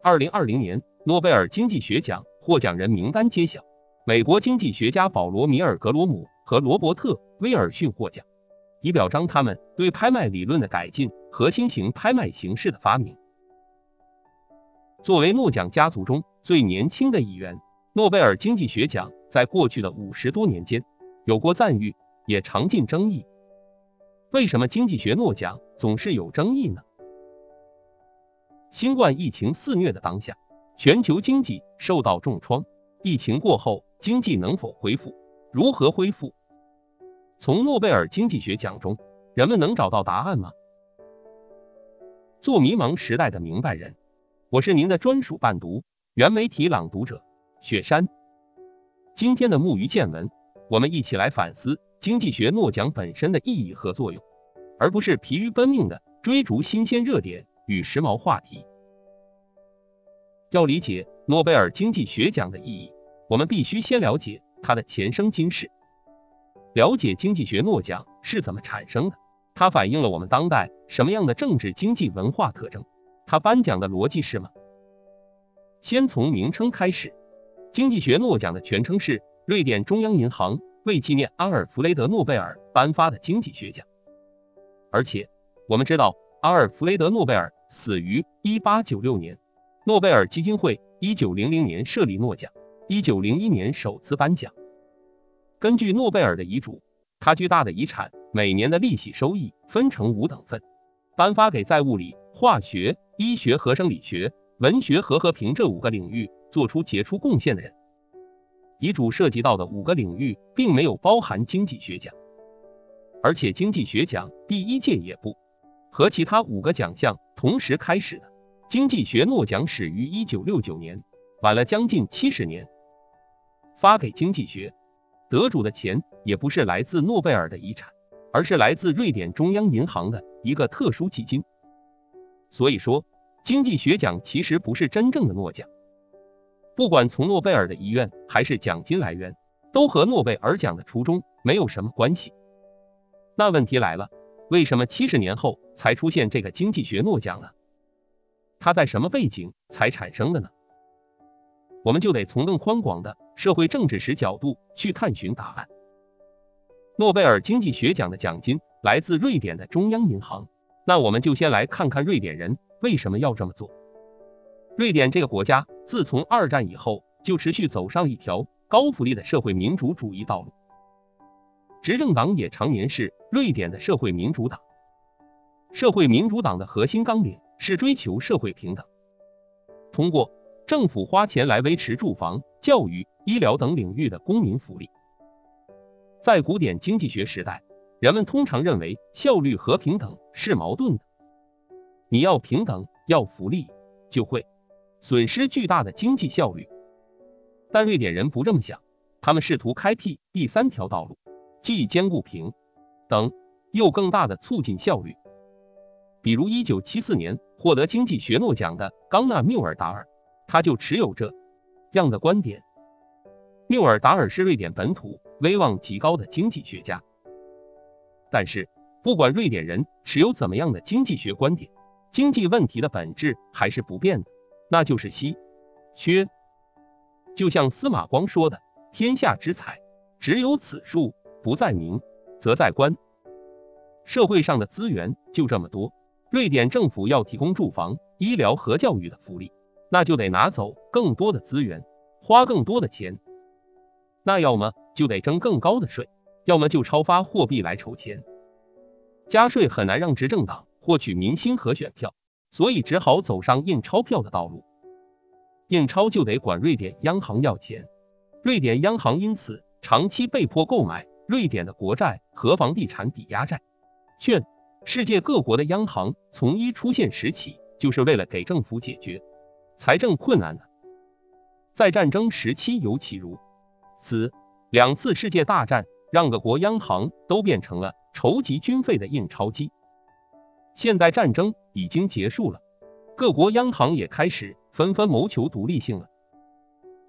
二零二零年诺贝尔经济学奖获奖人名单揭晓，美国经济学家保罗·米尔格罗姆和罗伯特·威尔逊获奖，以表彰他们对拍卖理论的改进和新型拍卖形式的发明。作为诺奖家族中最年轻的一员，诺贝尔经济学奖在过去的五十多年间有过赞誉，也常进争议。为什么经济学诺奖总是有争议呢？新冠疫情肆虐的当下，全球经济受到重创。疫情过后，经济能否恢复？如何恢复？从诺贝尔经济学奖中，人们能找到答案吗？做迷茫时代的明白人，我是您的专属伴读，原媒体朗读者雪山。今天的木鱼见闻，我们一起来反思经济学诺奖本身的意义和作用，而不是疲于奔命的追逐新鲜热点。与时髦话题。要理解诺贝尔经济学奖的意义，我们必须先了解它的前生今世。了解经济学诺奖是怎么产生的，它反映了我们当代什么样的政治、经济、文化特征，它颁奖的逻辑是吗？先从名称开始，经济学诺奖的全称是瑞典中央银行为纪念阿尔弗雷德·诺贝尔颁发的经济学奖。而且我们知道，阿尔弗雷德·诺贝尔。死于一八九六年。诺贝尔基金会一九零零年设立诺奖，一九零一年首次颁奖。根据诺贝尔的遗嘱，他巨大的遗产每年的利息收益分成五等份，颁发给在物理、化学、医学和生理学、文学和和平这五个领域做出杰出贡献的人。遗嘱涉及到的五个领域并没有包含经济学奖，而且经济学奖第一届也不。和其他五个奖项同时开始的经济学诺奖始于一九六九年，晚了将近七十年。发给经济学得主的钱也不是来自诺贝尔的遗产，而是来自瑞典中央银行的一个特殊基金。所以说，经济学奖其实不是真正的诺奖。不管从诺贝尔的遗愿还是奖金来源，都和诺贝尔奖的初衷没有什么关系。那问题来了。为什么七十年后才出现这个经济学诺奖呢？它在什么背景才产生的呢？我们就得从更宽广的社会政治史角度去探寻答案。诺贝尔经济学奖的奖金来自瑞典的中央银行，那我们就先来看看瑞典人为什么要这么做。瑞典这个国家自从二战以后就持续走上一条高福利的社会民主主义道路。执政党也常年是瑞典的社会民主党。社会民主党的核心纲领是追求社会平等，通过政府花钱来维持住房、教育、医疗等领域的公民福利。在古典经济学时代，人们通常认为效率和平等是矛盾的。你要平等，要福利，就会损失巨大的经济效率。但瑞典人不这么想，他们试图开辟第三条道路。既兼顾平等，又更大的促进效率。比如，一九七四年获得经济学诺奖的冈纳缪尔达尔，他就持有这样的观点。缪尔达尔是瑞典本土威望极高的经济学家。但是，不管瑞典人持有怎么样的经济学观点，经济问题的本质还是不变的，那就是稀缺。就像司马光说的：“天下之财，只有此数。”不在民，则在官。社会上的资源就这么多，瑞典政府要提供住房、医疗和教育的福利，那就得拿走更多的资源，花更多的钱。那要么就得征更高的税，要么就超发货币来筹钱。加税很难让执政党获取民心和选票，所以只好走上印钞票的道路。印钞就得管瑞典央行要钱，瑞典央行因此长期被迫购买。瑞典的国债和房地产抵押债券，世界各国的央行从一出现时起，就是为了给政府解决财政困难的。在战争时期尤其如此，两次世界大战让各国央行都变成了筹集军费的印钞机。现在战争已经结束了，各国央行也开始纷纷谋求独立性了。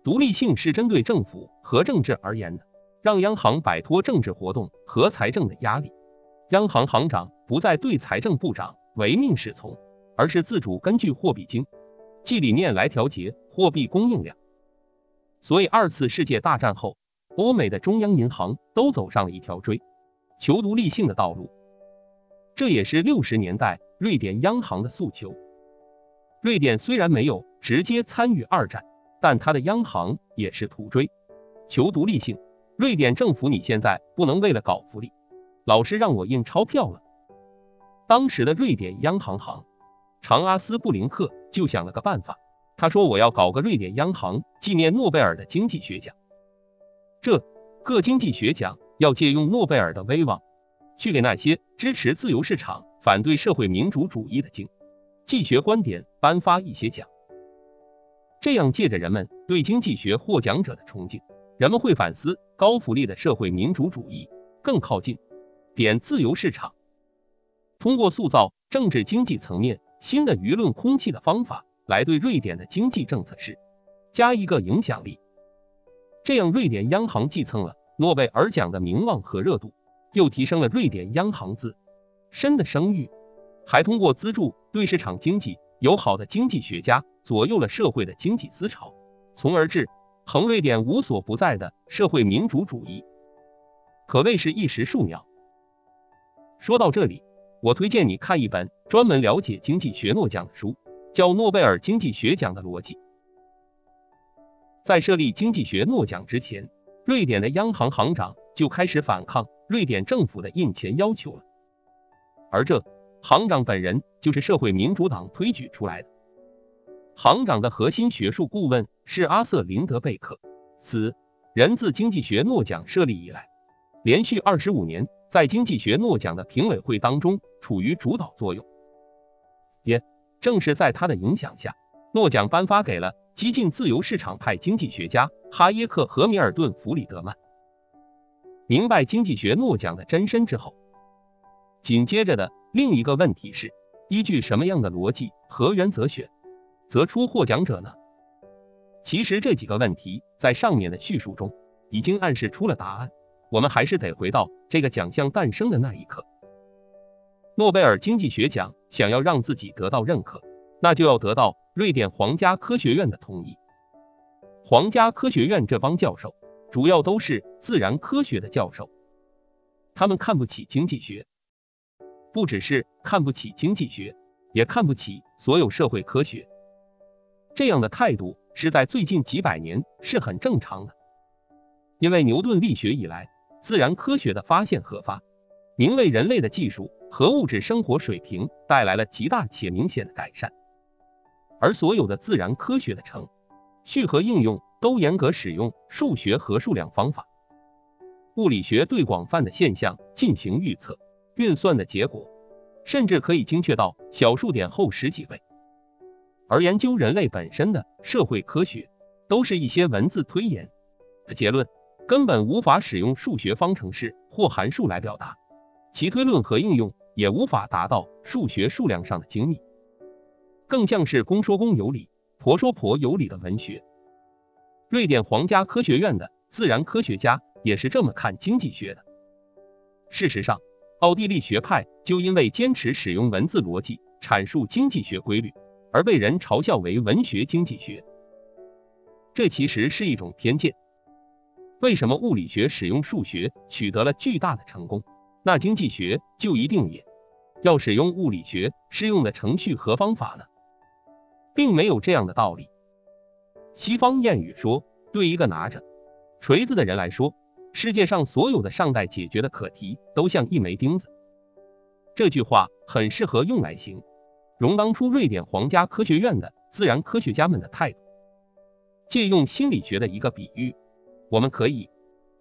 独立性是针对政府和政治而言的。让央行摆脱政治活动和财政的压力，央行行长不再对财政部长唯命是从，而是自主根据货币经即理念来调节货币供应量。所以二次世界大战后，欧美的中央银行都走上了一条追求独立性的道路。这也是六十年代瑞典央行的诉求。瑞典虽然没有直接参与二战，但它的央行也是图追求独立性。瑞典政府，你现在不能为了搞福利，老是让我印钞票了。当时的瑞典央行行长阿斯布林克就想了个办法，他说我要搞个瑞典央行纪念诺贝尔的经济学奖。这个经济学奖要借用诺贝尔的威望。去给那些支持自由市场、反对社会民主主义的经济学观点颁发一些奖，这样借着人们对经济学获奖者的崇敬，人们会反思高福利的社会民主主义更靠近点自由市场。通过塑造政治经济层面新的舆论空气的方法，来对瑞典的经济政策施加一个影响力，这样瑞典央行继承了诺贝尔奖的名望和热度。又提升了瑞典央行自身的声誉，还通过资助对市场经济友好的经济学家，左右了社会的经济思潮，从而致横瑞典无所不在的社会民主主义，可谓是一时数秒。说到这里，我推荐你看一本专门了解经济学诺奖的书，叫《诺贝尔经济学奖的逻辑》。在设立经济学诺奖之前，瑞典的央行行长就开始反抗。瑞典政府的印钱要求了，而这行长本人就是社会民主党推举出来的。行长的核心学术顾问是阿瑟林德贝克，此人自经济学诺奖设立以来，连续二十五年在经济学诺奖的评委会当中处于主导作用。也正是在他的影响下，诺奖颁发给了激进自由市场派经济学家哈耶克和米尔顿弗里德曼。明白经济学诺奖的真身之后，紧接着的另一个问题是：依据什么样的逻辑和原则选则出获奖者呢？其实这几个问题在上面的叙述中已经暗示出了答案。我们还是得回到这个奖项诞生的那一刻。诺贝尔经济学奖想要让自己得到认可，那就要得到瑞典皇家科学院的同意。皇家科学院这帮教授。主要都是自然科学的教授，他们看不起经济学，不只是看不起经济学，也看不起所有社会科学。这样的态度是在最近几百年是很正常的，因为牛顿力学以来，自然科学的发现和发明为人类的技术和物质生活水平带来了极大且明显的改善，而所有的自然科学的程序和应用。都严格使用数学和数量方法，物理学对广泛的现象进行预测运算的结果，甚至可以精确到小数点后十几位。而研究人类本身的社会科学，都是一些文字推演的结论，根本无法使用数学方程式或函数来表达，其推论和应用也无法达到数学数量上的精密，更像是公说公有理，婆说婆有理的文学。瑞典皇家科学院的自然科学家也是这么看经济学的。事实上，奥地利学派就因为坚持使用文字逻辑阐述经济学规律，而被人嘲笑为文学经济学。这其实是一种偏见。为什么物理学使用数学取得了巨大的成功，那经济学就一定也要使用物理学适用的程序和方法呢？并没有这样的道理。西方谚语说，对一个拿着锤子的人来说，世界上所有的尚待解决的课题都像一枚钉子。这句话很适合用来形容当初瑞典皇家科学院的自然科学家们的态度。借用心理学的一个比喻，我们可以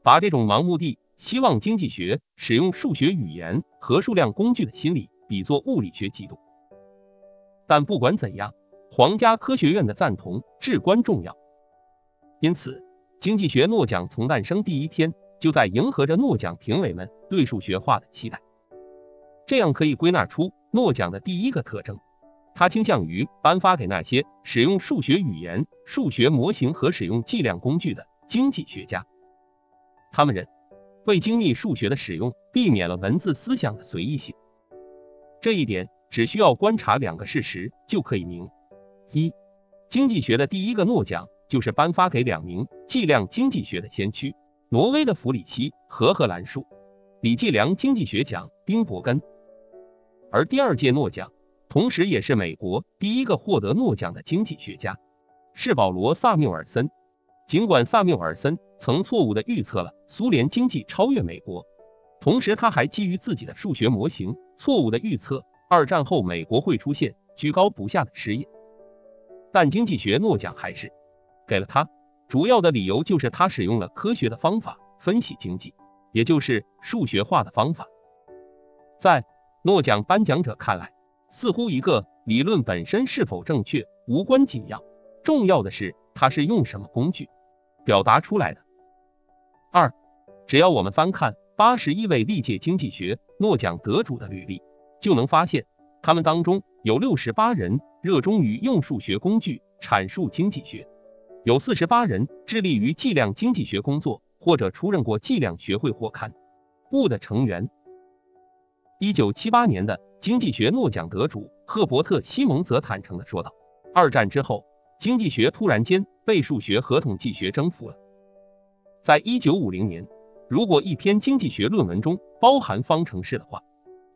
把这种盲目地希望经济学使用数学语言和数量工具的心理比作物理学嫉妒。但不管怎样。皇家科学院的赞同至关重要，因此经济学诺奖从诞生第一天就在迎合着诺奖评委们对数学化的期待。这样可以归纳出诺奖的第一个特征：它倾向于颁发给那些使用数学语言、数学模型和使用计量工具的经济学家。他们认为精密数学的使用避免了文字思想的随意性。这一点只需要观察两个事实就可以明。一，经济学的第一个诺奖就是颁发给两名计量经济学的先驱，挪威的弗里希和荷兰树李计量经济学奖丁伯根。而第二届诺奖，同时也是美国第一个获得诺奖的经济学家，是保罗萨缪尔森。尽管萨缪尔森曾错误的预测了苏联经济超越美国，同时他还基于自己的数学模型错误的预测二战后美国会出现居高不下的失业，但经济学诺奖还是给了他。主要的理由就是他使用了科学的方法分析经济，也就是数学化的方法。在诺奖颁奖者看来，似乎一个理论本身是否正确无关紧要，重要的是它是用什么工具表达出来的。二，只要我们翻看八十一位历届经济学诺奖得主的履历，就能发现他们当中有六十八人热衷于用数学工具阐述经济学，有四十八人致力于计量经济学工作或者出任过计量学会或刊物的成员。一九七八年的经济学诺奖得主赫伯特·西蒙则坦诚的说道：“二战之后，经济学突然间被数学和统计学征服了。在一九五零年，如果一篇经济学论文中包含方程式的话，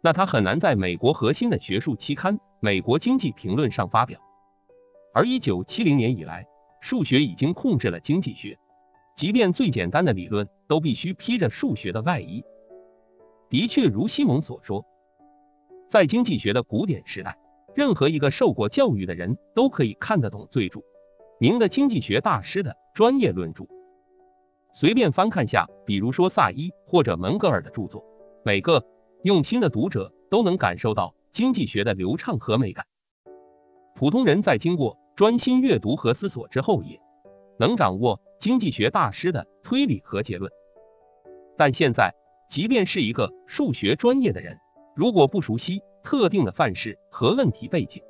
那它很难在美国核心的学术期刊《美国经济评论》上发表。而一九七零年以来，数学已经控制了经济学，即便最简单的理论都必须披着数学的外衣。”的确，如西蒙所说，在经济学的古典时代，任何一个受过教育的人都可以看得懂最著名的经济学大师的专业论著。随便翻看下，比如说萨伊或者门格尔的著作，每个用心的读者都能感受到经济学的流畅和美感。普通人在经过专心阅读和思索之后，也能掌握经济学大师的推理和结论。但现在。即便是一个数学专业的人，如果不熟悉特定的范式和问题背景，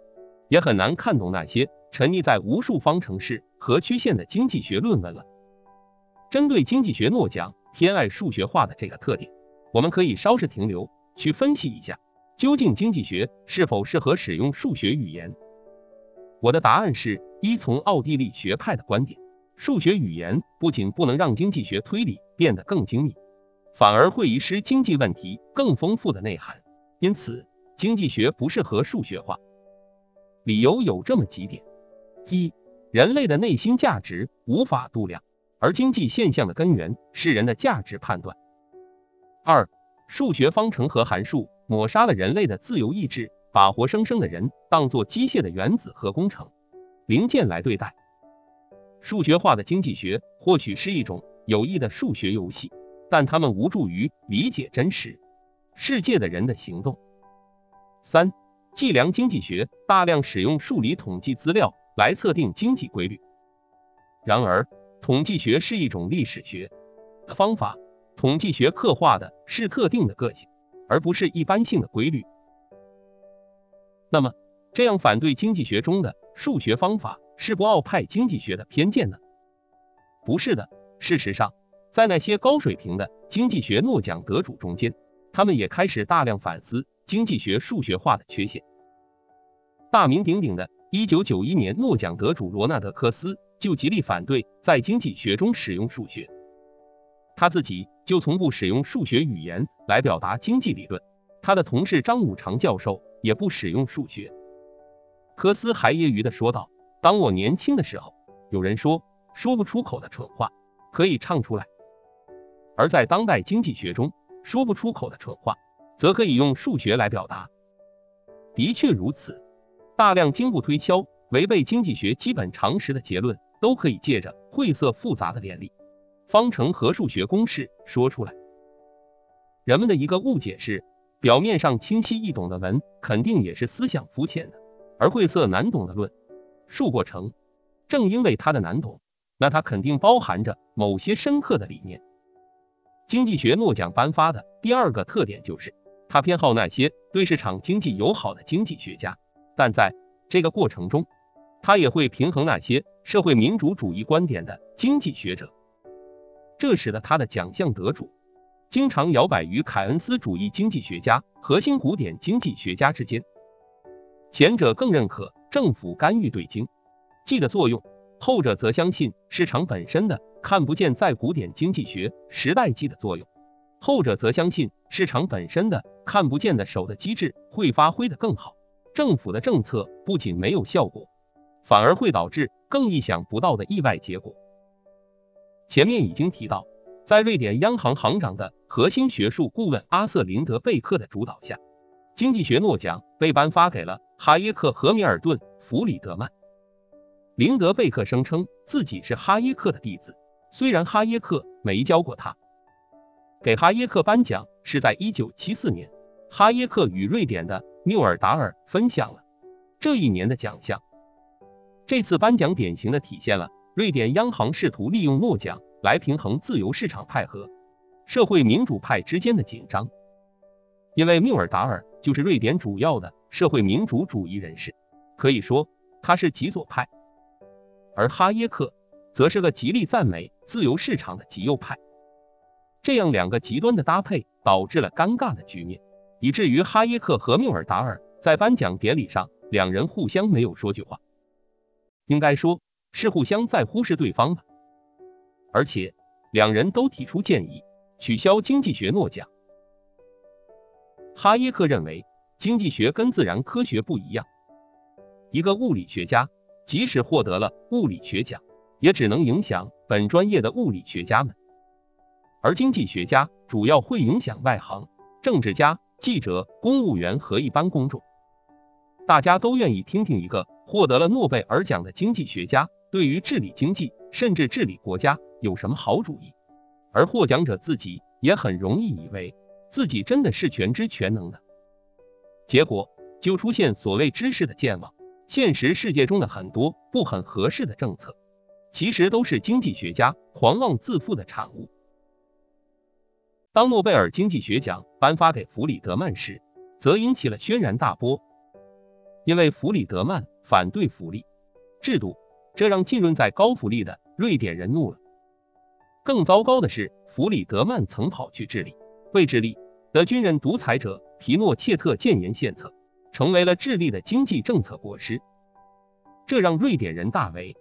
也很难看懂那些沉溺在无数方程式和曲线的经济学论文了。针对经济学诺奖偏爱数学化的这个特点，我们可以稍事停留，去分析一下，究竟经济学是否适合使用数学语言？我的答案是：依从奥地利学派的观点，数学语言不仅不能让经济学推理变得更精密。反而会遗失经济问题更丰富的内涵，因此经济学不适合数学化。理由有这么几点：一、人类的内心价值无法度量，而经济现象的根源是人的价值判断；二、数学方程和函数抹杀了人类的自由意志，把活生生的人当作机械的原子和工程零件来对待。数学化的经济学或许是一种有益的数学游戏。但他们无助于理解真实世界的人的行动。三、计量经济学大量使用数理统计资料来测定经济规律。然而，统计学是一种历史学的方法，统计学刻画的是特定的个性，而不是一般性的规律。那么，这样反对经济学中的数学方法是不奥派经济学的偏见呢？不是的，事实上。在那些高水平的经济学诺奖得主中间，他们也开始大量反思经济学数学化的缺陷。大名鼎鼎的1991年诺奖得主罗纳德·科斯就极力反对在经济学中使用数学，他自己就从不使用数学语言来表达经济理论。他的同事张五常教授也不使用数学。科斯还揶揄的说道：“当我年轻的时候，有人说说不出口的蠢话可以唱出来。”而在当代经济学中，说不出口的蠢话，则可以用数学来表达。的确如此，大量经不推敲、违背经济学基本常识的结论，都可以借着晦涩复杂的联立方程和数学公式说出来。人们的一个误解是，表面上清晰易懂的文，肯定也是思想肤浅的；而晦涩难懂的论述过程，正因为它的难懂，那它肯定包含着某些深刻的理念。经济学诺奖颁发的第二个特点就是，他偏好那些对市场经济友好的经济学家，但在这个过程中，他也会平衡那些社会民主主义观点的经济学者，这使得他的奖项得主经常摇摆于凯恩斯主义经济学家和新古典经济学家之间，前者更认可政府干预对经济的作用，后者则相信市场本身的看不见在古典经济学时代记的作用，后者则相信市场本身的看不见的手的机制会发挥的更好。政府的政策不仅没有效果，反而会导致更意想不到的意外结果。前面已经提到，在瑞典央行行长的核心学术顾问阿瑟林德贝克的主导下，经济学诺奖被颁发给了哈耶克和米尔顿弗里德曼。林德贝克声称自己是哈耶克的弟子，虽然哈耶克没教过他。给哈耶克颁奖是在一九七四年，哈耶克与瑞典的缪尔达尔分享了这一年的奖项。这次颁奖典型的体现了瑞典央行试图利用诺奖来平衡自由市场派和社会民主派之间的紧张，因为缪尔达尔就是瑞典主要的社会民主主义人士，可以说他是极左派，而哈耶克则是个极力赞美自由市场的极右派。这样两个极端的搭配导致了尴尬的局面。以至于哈耶克和缪尔达尔在颁奖典礼上，两人互相没有说句话，应该说是互相在忽视对方吧。而且两人都提出建议，取消经济学诺奖。哈耶克认为经济学跟自然科学不一样，一个物理学家即使获得了物理学奖，也只能影响本专业的物理学家们，而经济学家主要会影响外行、政治家。记者、公务员和一般公众，大家都愿意听听一个获得了诺贝尔奖的经济学家对于治理经济甚至治理国家有什么好主意，而获奖者自己也很容易以为自己真的是全知全能的，结果就出现所谓知识的健忘。现实世界中的很多不很合适的政策，其实都是经济学家狂妄自负的产物。当诺贝尔经济学奖颁发给弗里德曼时，则引起了轩然大波，因为弗里德曼反对福利制度，这让浸润在高福利的瑞典人怒了。更糟糕的是，弗里德曼曾跑去智利，为智利的军人独裁者皮诺切特建言献策，成为了智利的经济政策国师，这让瑞典人大为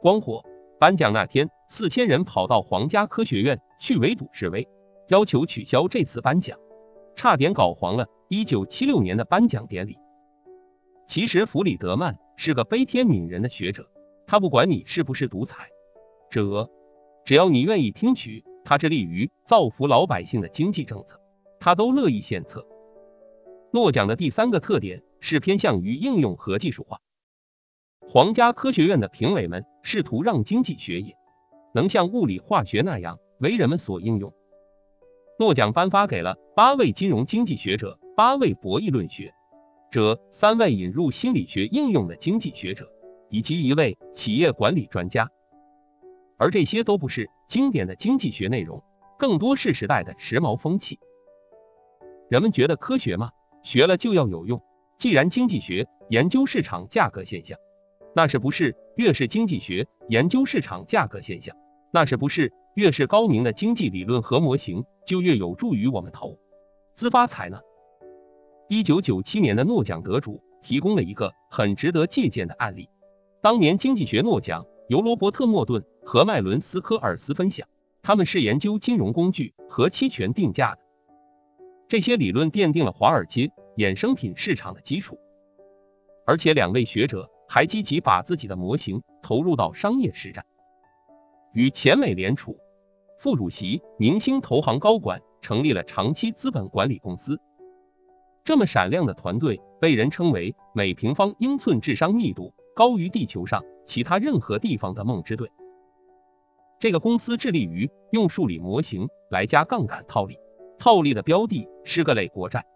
光火。颁奖那天，四千人跑到皇家科学院去围堵示威。要求取消这次颁奖，差点搞黄了1976年的颁奖典礼。其实弗里德曼是个悲天悯人的学者，他不管你是不是独裁者，只要你愿意听取他致力于造福老百姓的经济政策，他都乐意献策。诺奖的第三个特点是偏向于应用和技术化。皇家科学院的评委们试图让经济学也能像物理化学那样为人们所应用。诺奖颁发给了八位金融经济学者、八位博弈论学者、三位引入心理学应用的经济学者，以及一位企业管理专家。而这些都不是经典的经济学内容，更多是时代的时髦风气。人们觉得科学吗，学了就要有用。既然经济学研究市场价格现象，那是不是越是经济学研究市场价格现象，那是不是？越是高明的经济理论和模型，就越有助于我们投资发财呢。一九九七年的诺奖得主提供了一个很值得借鉴的案例。当年经济学诺奖由罗伯特·莫顿和麦伦斯科尔斯分享，他们是研究金融工具和期权定价的。这些理论奠定了华尔街衍生品市场的基础，而且两位学者还积极把自己的模型投入到商业实战。与前美联储副主席、明星投行高管成立了长期资本管理公司。这么闪亮的团队被人称为每平方英寸智商密度高于地球上其他任何地方的梦之队。这个公司致力于用数理模型来加杠杆套利，套利的标的是各类国债。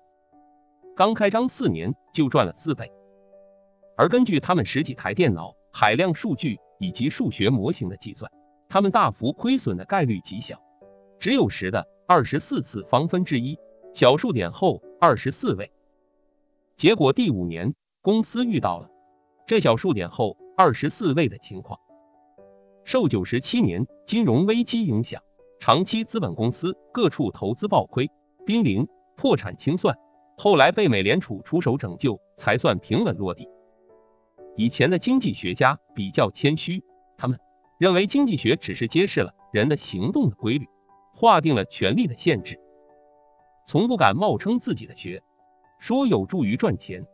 刚开张四年就赚了四倍，而根据他们十几台电脑、海量数据以及数学模型的计算。他们大幅亏损的概率极小，只有十的二十四次方分之一，小数点后二十四位。结果第五年，公司遇到了这小数点后二十四位的情况。受九十七年金融危机影响，长期资本公司各处投资暴亏，濒临破产清算，后来被美联储出手拯救，才算平稳落地。以前的经济学家比较谦虚，他们认为经济学只是揭示了人的行动的规律，划定了权力的限制，从不敢冒称自己的学说有助于赚钱。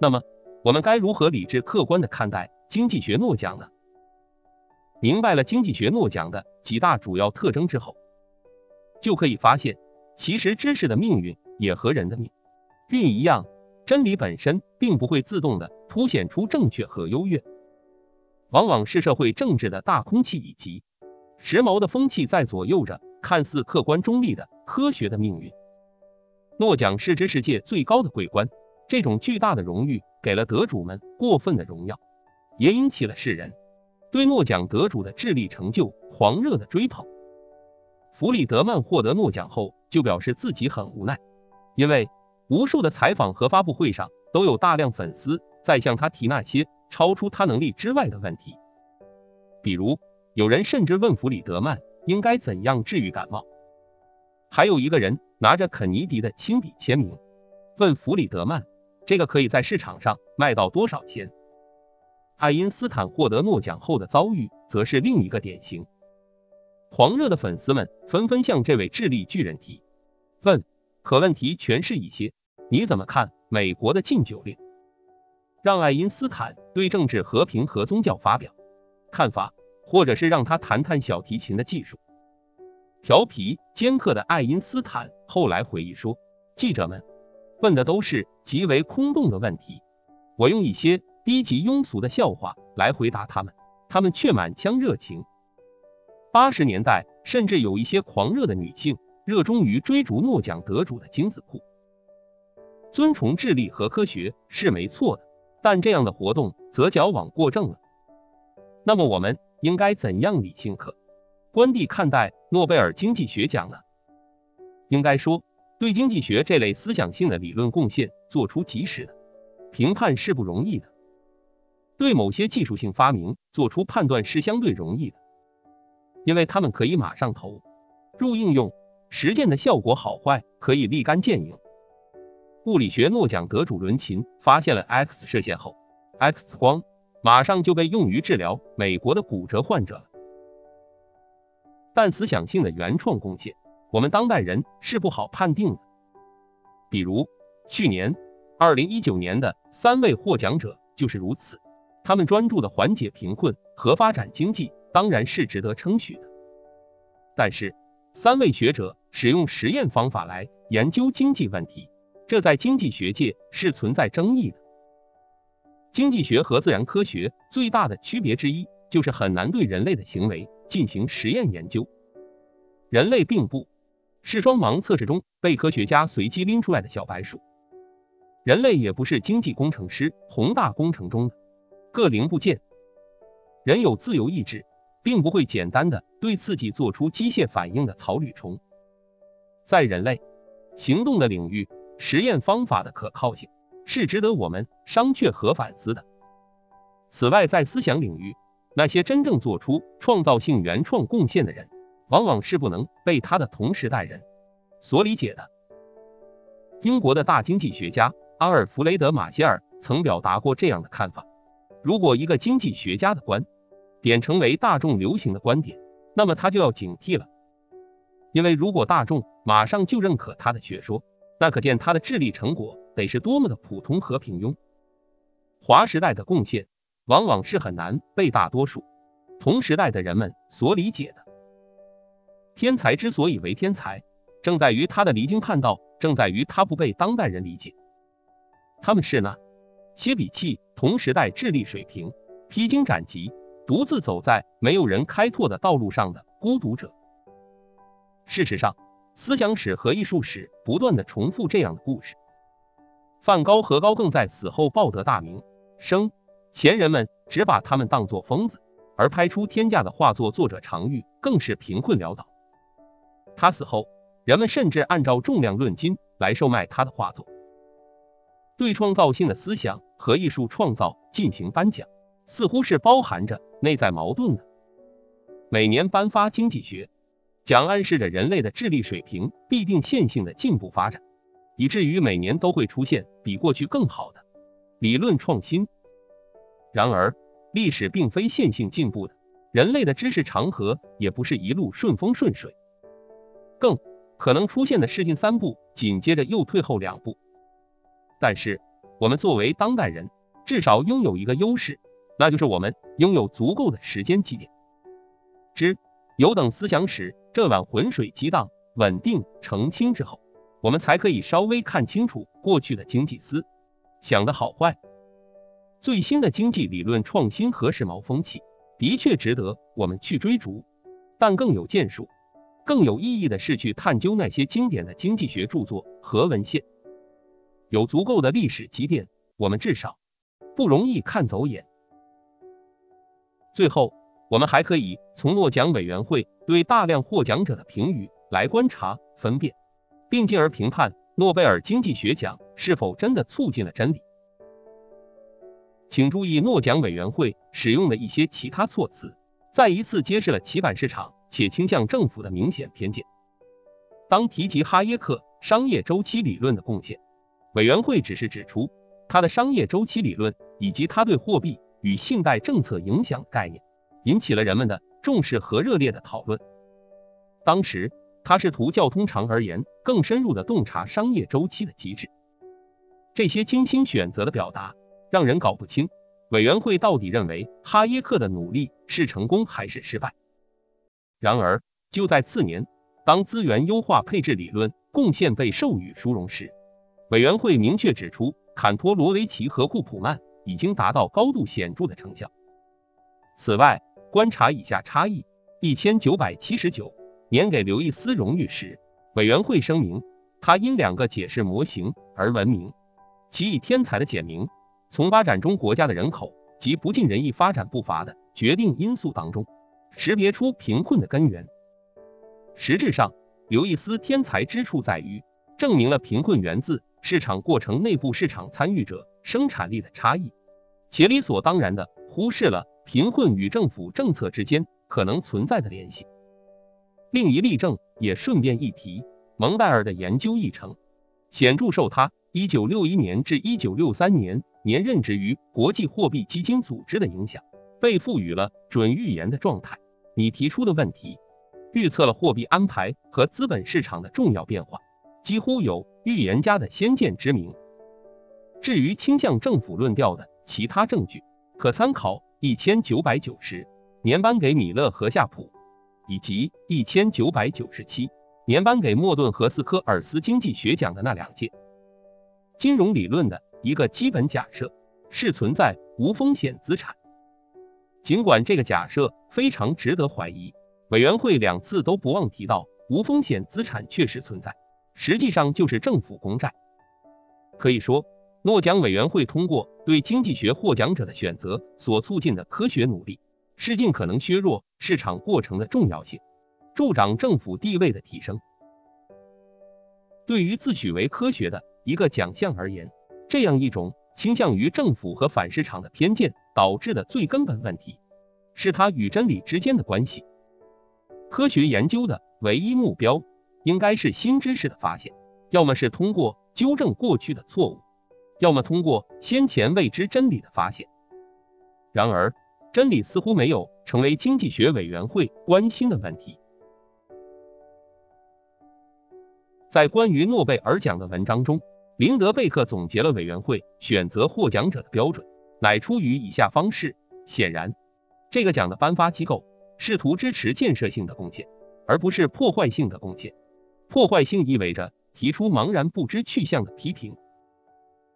那么，我们该如何理智客观的看待经济学诺奖呢？明白了经济学诺奖的几大主要特征之后，就可以发现，其实知识的命运也和人的命运一样。真理本身并不会自动的凸显出正确和优越，往往是社会政治的大空气以及时髦的风气在左右着看似客观中立的科学的命运。诺奖是知识界最高的桂冠，这种巨大的荣誉给了得主们过分的荣耀，也引起了世人对诺奖得主的智力成就狂热的追捧。弗里德曼获得诺奖后就表示自己很无奈，因为。无数的采访和发布会上，都有大量粉丝在向他提那些超出他能力之外的问题。比如，有人甚至问弗里德曼应该怎样治愈感冒，还有一个人拿着肯尼迪的亲笔签名，问弗里德曼这个可以在市场上卖到多少钱。爱因斯坦获得诺奖后的遭遇，则是另一个典型。狂热的粉丝们纷纷向这位智力巨人提问，可问题全是一些。你怎么看美国的禁酒令？让爱因斯坦对政治和平和宗教发表看法，或者是让他谈谈小提琴的技术？调皮尖刻的爱因斯坦后来回忆说，记者们问的都是极为空洞的问题，我用一些低级庸俗的笑话来回答他们，他们却满腔热情。八十年代甚至有一些狂热的女性热衷于追逐诺奖得主的精子库。尊崇智力和科学是没错的，但这样的活动则矫枉过正了。那么我们应该怎样理性客观地看待诺贝尔经济学奖呢？应该说，对经济学这类思想性的理论贡献做出及时的评判是不容易的；对某些技术性发明做出判断是相对容易的，因为他们可以马上投入应用，实践的效果好坏可以立竿见影。物理学诺奖得主伦琴发现了 X 射线后，X 光马上就被用于治疗美国的骨折患者了。但思想性的原创贡献，我们当代人是不好判定的。比如去年二零一九年的三位获奖者就是如此，他们专注的缓解贫困和发展经济，当然是值得称许的。但是三位学者使用实验方法来研究经济问题。这在经济学界是存在争议的。经济学和自然科学最大的区别之一，就是很难对人类的行为进行实验研究。人类并不是双盲测试中被科学家随机拎出来的小白鼠，人类也不是经济工程师宏大工程中的各零部件。人有自由意志，并不会简单的对刺激做出机械反应的草履虫。在人类行动的领域。实验方法的可靠性是值得我们商榷和反思的。此外，在思想领域，那些真正做出创造性原创贡献的人，往往是不能被他的同时代人所理解的。英国的大经济学家阿尔弗雷德·马歇尔曾表达过这样的看法：如果一个经济学家的观点成为大众流行的观点，那么他就要警惕了，因为如果大众马上就认可他的学说，那可见他的智力成果得是多么的普通和平庸。划时代的贡献往往是很难被大多数同时代的人们所理解的。天才之所以为天才，正在于他的离经叛道，正在于他不被当代人理解。他们是呢些比弃同时代智力水平、披荆斩棘、独自走在没有人开拓的道路上的孤独者。事实上。思想史和艺术史不断的重复这样的故事。梵高和高更在死后报得大名，生前人们只把他们当作疯子，而拍出天价的画作作者常玉更是贫困潦倒。他死后，人们甚至按照重量论斤来售卖他的画作。对创造性的思想和艺术创造进行颁奖，似乎是包含着内在矛盾的。每年颁发经济学。奖暗示着人类的智力水平必定线性的进步发展，以至于每年都会出现比过去更好的理论创新。然而，历史并非线性进步的，人类的知识长河也不是一路顺风顺水，更可能出现的是进三步，紧接着又退后两步。但是，我们作为当代人，至少拥有一个优势，那就是我们拥有足够的时间积淀。之有等思想史这碗浑水激荡、稳定澄清之后，我们才可以稍微看清楚过去的经济思想的好坏。最新的经济理论创新和时髦风气的确值得我们去追逐，但更有建树、更有意义的是去探究那些经典的经济学著作和文献。有足够的历史积淀，我们至少不容易看走眼。最后，我们还可以从诺奖委员会对大量获奖者的评语来观察、分辨，并进而评判诺贝尔经济学奖是否真的促进了真理。请注意，诺奖委员会使用的一些其他措辞，再一次揭示了棋板市场且倾向政府的明显偏见。当提及哈耶克商业周期理论的贡献，委员会只是指出他的商业周期理论以及他对货币与信贷政策影响概念，引起了人们的重视和热烈的讨论。当时，他试图较通常而言更深入的洞察商业周期的机制。这些精心选择的表达。让人搞不清委员会到底认为哈耶克的努力是成功还是失败。然而，就在次年，当资源优化配置理论贡献被授予殊荣时，委员会明确指出，坎托罗维奇和库普曼已经达到高度显著的成效。此外，观察以下差异：一千九百七十九年给刘易斯荣誉时，委员会声明他因两个解释模型而闻名，其以天才的简明。从发展中国家的人口及不尽人意发展步伐的决定因素当中，识别出贫困的根源。实质上，刘易斯天才之处在于证明了贫困源自市场过程内部市场参与者生产力的差异，且理所当然的忽视了贫困与政府政策之间可能存在的联系。另一例证也顺便一提，蒙代尔的研究议程显著受他一九六一年至一九六三年。年任职于国际货币基金组织的影响，被赋予了准预言的状态。你提出的问题，预测了货币安排和资本市场的重要变化，几乎有预言家的先见之明。至于倾向政府论调的其他证据，可参考一千九百九十年颁给米勒和夏普，以及一千九百九十七年颁给莫顿和斯科尔斯经济学奖的那两届。金融理论的。一个基本假设是存在无风险资产，尽管这个假设非常值得怀疑，委员会两次都不忘提到无风险资产确实存在，实际上就是政府公债。可以说，诺奖委员会通过对经济学获奖者的选择所促进的科学努力，是尽可能削弱市场过程的重要性，助长政府地位的提升。对于自诩为科学的一个奖项而言，这样一种倾向于政府和反市场的偏见导致的最根本问题，是它与真理之间的关系。科学研究的唯一目标应该是新知识的发现，要么是通过纠正过去的错误，要么通过先前未知真理的发现。然而，真理似乎没有成为经济学委员会关心的问题。在关于诺贝尔奖的文章中。林德贝克总结了委员会选择获奖者的标准，乃出于以下方式：显然，这个奖的颁发机构试图支持建设性的贡献，而不是破坏性的贡献。破坏性意味着提出茫然不知去向的批评，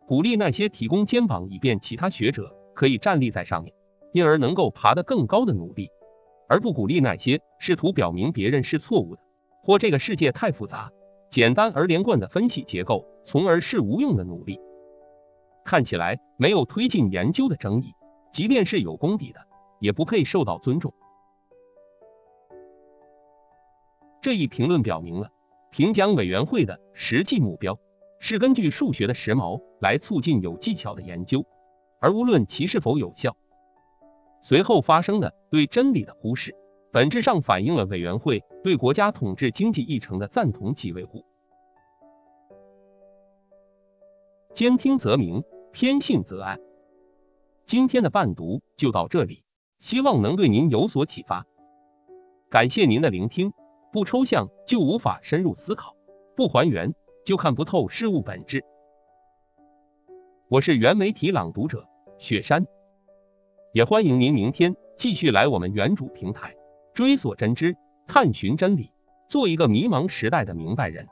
鼓励那些提供肩膀以便其他学者可以站立在上面，因而能够爬得更高的努力，而不鼓励那些试图表明别人是错误的，或这个世界太复杂。简单而连贯的分析结构，从而是无用的努力。看起来没有推进研究的争议，即便是有功底的，也不配受到尊重。这一评论表明了评奖委员会的实际目标是根据数学的时髦来促进有技巧的研究，而无论其是否有效。随后发生的对真理的忽视。本质上反映了委员会对国家统治经济议程的赞同及维护。兼听则明，偏信则暗。今天的伴读就到这里，希望能对您有所启发。感谢您的聆听。不抽象就无法深入思考，不还原就看不透事物本质。我是原媒体朗读者雪山，也欢迎您明天继续来我们原主平台追索真知，探寻真理，做一个迷茫时代的明白人。